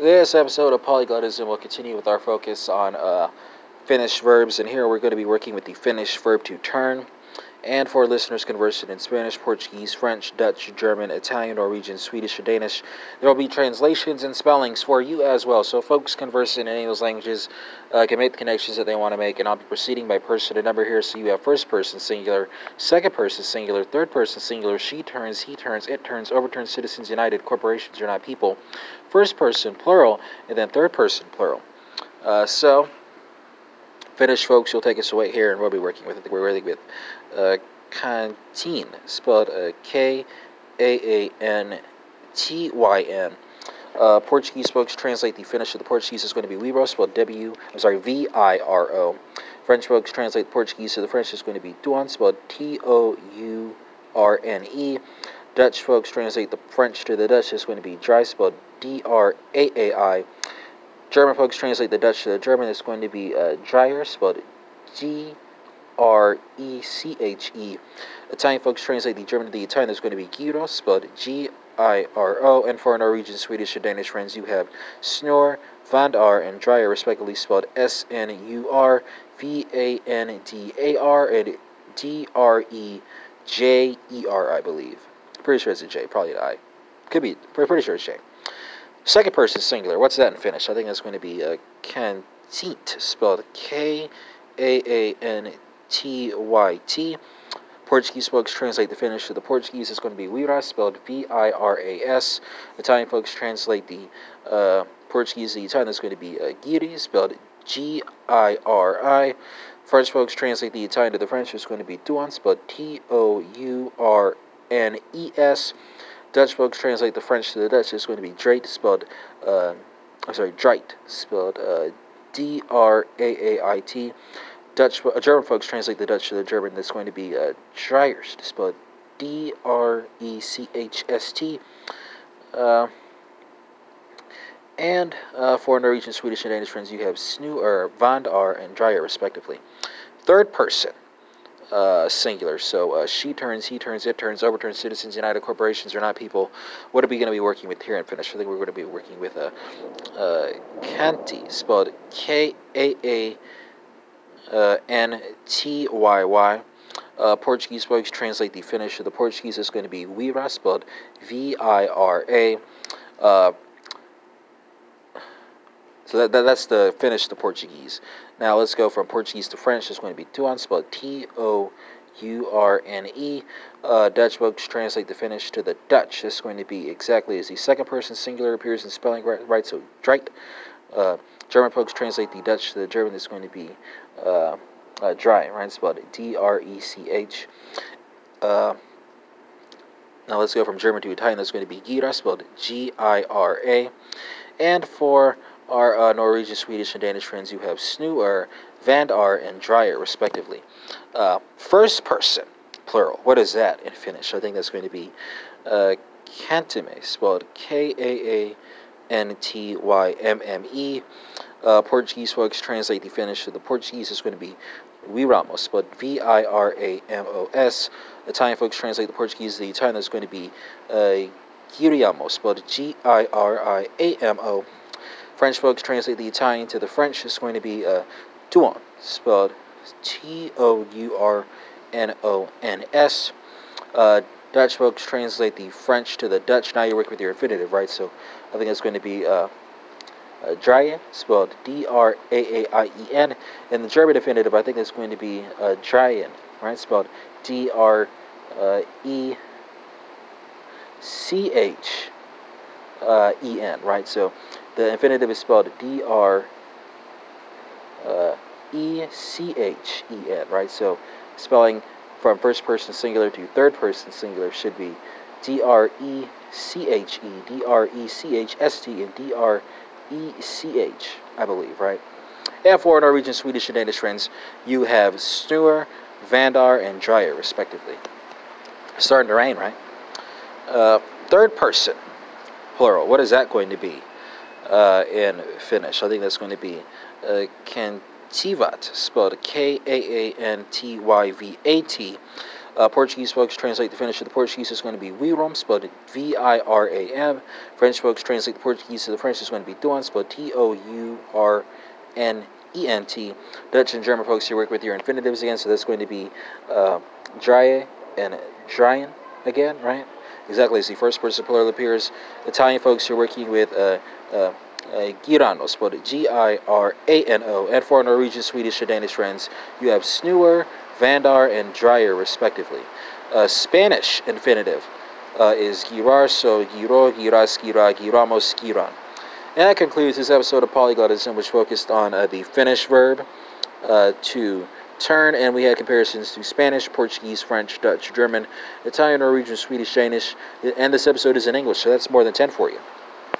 This episode of Polyglotism will continue with our focus on uh, Finnish verbs, and here we're going to be working with the Finnish verb to turn. And for listeners conversing in Spanish, Portuguese, French, Dutch, German, Italian, Norwegian, Swedish, or Danish, there will be translations and spellings for you as well. So, folks conversing in any of those languages uh, can make the connections that they want to make. And I'll be proceeding by person and number here. So, you have first person singular, second person singular, third person singular, she turns, he turns, it turns, overturns, citizens united, corporations are not people, first person plural, and then third person plural. Uh, so, Finnish folks, you'll take us away here, and we'll be working with it. We're working with uh, Kaantyn, spelled uh, K A A N T Y N. Uh, Portuguese folks translate the Finnish to the Portuguese is going to be Viro, spelled W. I'm sorry, V I R O. French folks translate the Portuguese to the French is going to be Tourne, spelled T O U R N E. Dutch folks translate the French to the Dutch is going to be Dry, spelled D R A A I. German folks translate the Dutch to the German. It's going to be uh, Dreyer, spelled G R E C H E. Italian folks translate the German to the Italian. It's going to be Giro, spelled G I R O. And for Norwegian, Swedish, and Danish friends, you have Snor, Vandar, and Dreyer, respectively spelled S N U R V A N D A R and D R E J E R, I believe. Pretty sure it's a J, probably an I. Could be, pretty sure it's J. Second person singular. What's that in Finnish? I think that's going to be uh, Kaantyt, spelled K A A N T Y T. Portuguese folks translate the Finnish to the Portuguese. It's going to be Viras, spelled V I R A S. Italian folks translate the uh, Portuguese to the Italian. It's going to be uh, Giri, spelled G I R I. French folks translate the Italian to the French. It's going to be Tourne, spelled T O U R N E S. Dutch folks translate the French to the Dutch. It's going to be Drait, spelled, uh, I'm sorry, Dreit, spelled uh, D R A A I T. Dutch, uh, German folks translate the Dutch to the German. That's going to be uh, spelled D R E C H S T. Uh, and uh, for Norwegian, Swedish, and Danish friends, you have Snu or Vandar and Dreyer, respectively. Third person uh, singular. So uh, she turns, he turns, it turns, overturns, citizens united, corporations are not people. What are we going to be working with here in Finnish? I think we're going to be working with a uh, uh, Kanti, spelled K A A N T Y Y. Uh, Portuguese folks translate the Finnish of the Portuguese is going to be Vira, spelled V I R A. So that, that, that's the Finnish to Portuguese. Now let's go from Portuguese to French. It's going to be Tourne, spelled T O U R N E. Uh, Dutch folks translate the Finnish to the Dutch. Is going to be exactly as the second person singular appears in spelling right, right so Dreit. Uh, German folks translate the Dutch to the German. Is going to be uh, uh, dry, right? Spelled D R E C H. Uh, now let's go from German to Italian. That's going to be Gira, spelled G I R A. And for our uh, Norwegian, Swedish, and Danish friends, you have Snuer, Vandar, and Dreyer, respectively. Uh, first person, plural. What is that in Finnish? I think that's going to be uh, Kantime, spelled K A A N T Y M M E. Uh, Portuguese folks translate the Finnish to the Portuguese. It's going to be Viramos, spelled V I R A M O S. Italian folks translate the Portuguese to the Italian. It's going to be uh, Giriamo, spelled G I R I A M O. French folks translate the Italian to the French. It's going to be uh, Tourne, spelled T O U R N O N S. Uh, Dutch folks translate the French to the Dutch. Now you're working with your infinitive, right? So I think it's going to be uh, uh, Dreyen, spelled D R A A I E N. And the German infinitive, I think it's going to be uh, Dreyen, right? Spelled D R uh, E C H uh, E N, right? So the infinitive is spelled D R uh, E C H E N, right? So spelling from first person singular to third person singular should be D R E C H E, D R E C H S T, and D R E C H, I believe, right? And for Norwegian, Swedish, and Danish friends, you have Snur, Vandar, and Dreyer, respectively. It's starting to rain, right? Uh, third person, plural. What is that going to be uh, in Finnish? I think that's going to be uh, Kantyvat, spelled K A A N T Y V A T. Uh, Portuguese folks translate the Finnish to the Portuguese is going to be Viram, spelled V I R A M. French folks translate the Portuguese to the French is going to be Tourn, spelled T O U R N E N T. Dutch and German folks, you work with your infinitives again, so that's going to be uh, and Dryan again, right? Exactly. See, first person plural appears. Italian folks, you're working with uh, uh, uh, Girano, spelled G I R A N O. And for Norwegian, Swedish, and Danish friends, you have Snewer, Vandar, and Dryer, respectively. Uh, Spanish infinitive uh, is girar, so giro, giras, gira, giramos, giran. And that concludes this episode of Polyglotism, which focused on uh, the Finnish verb uh, to turn, and we had comparisons to Spanish, Portuguese, French, Dutch, German, Italian, Norwegian, Swedish, Danish, and this episode is in English, so that's more than 10 for you.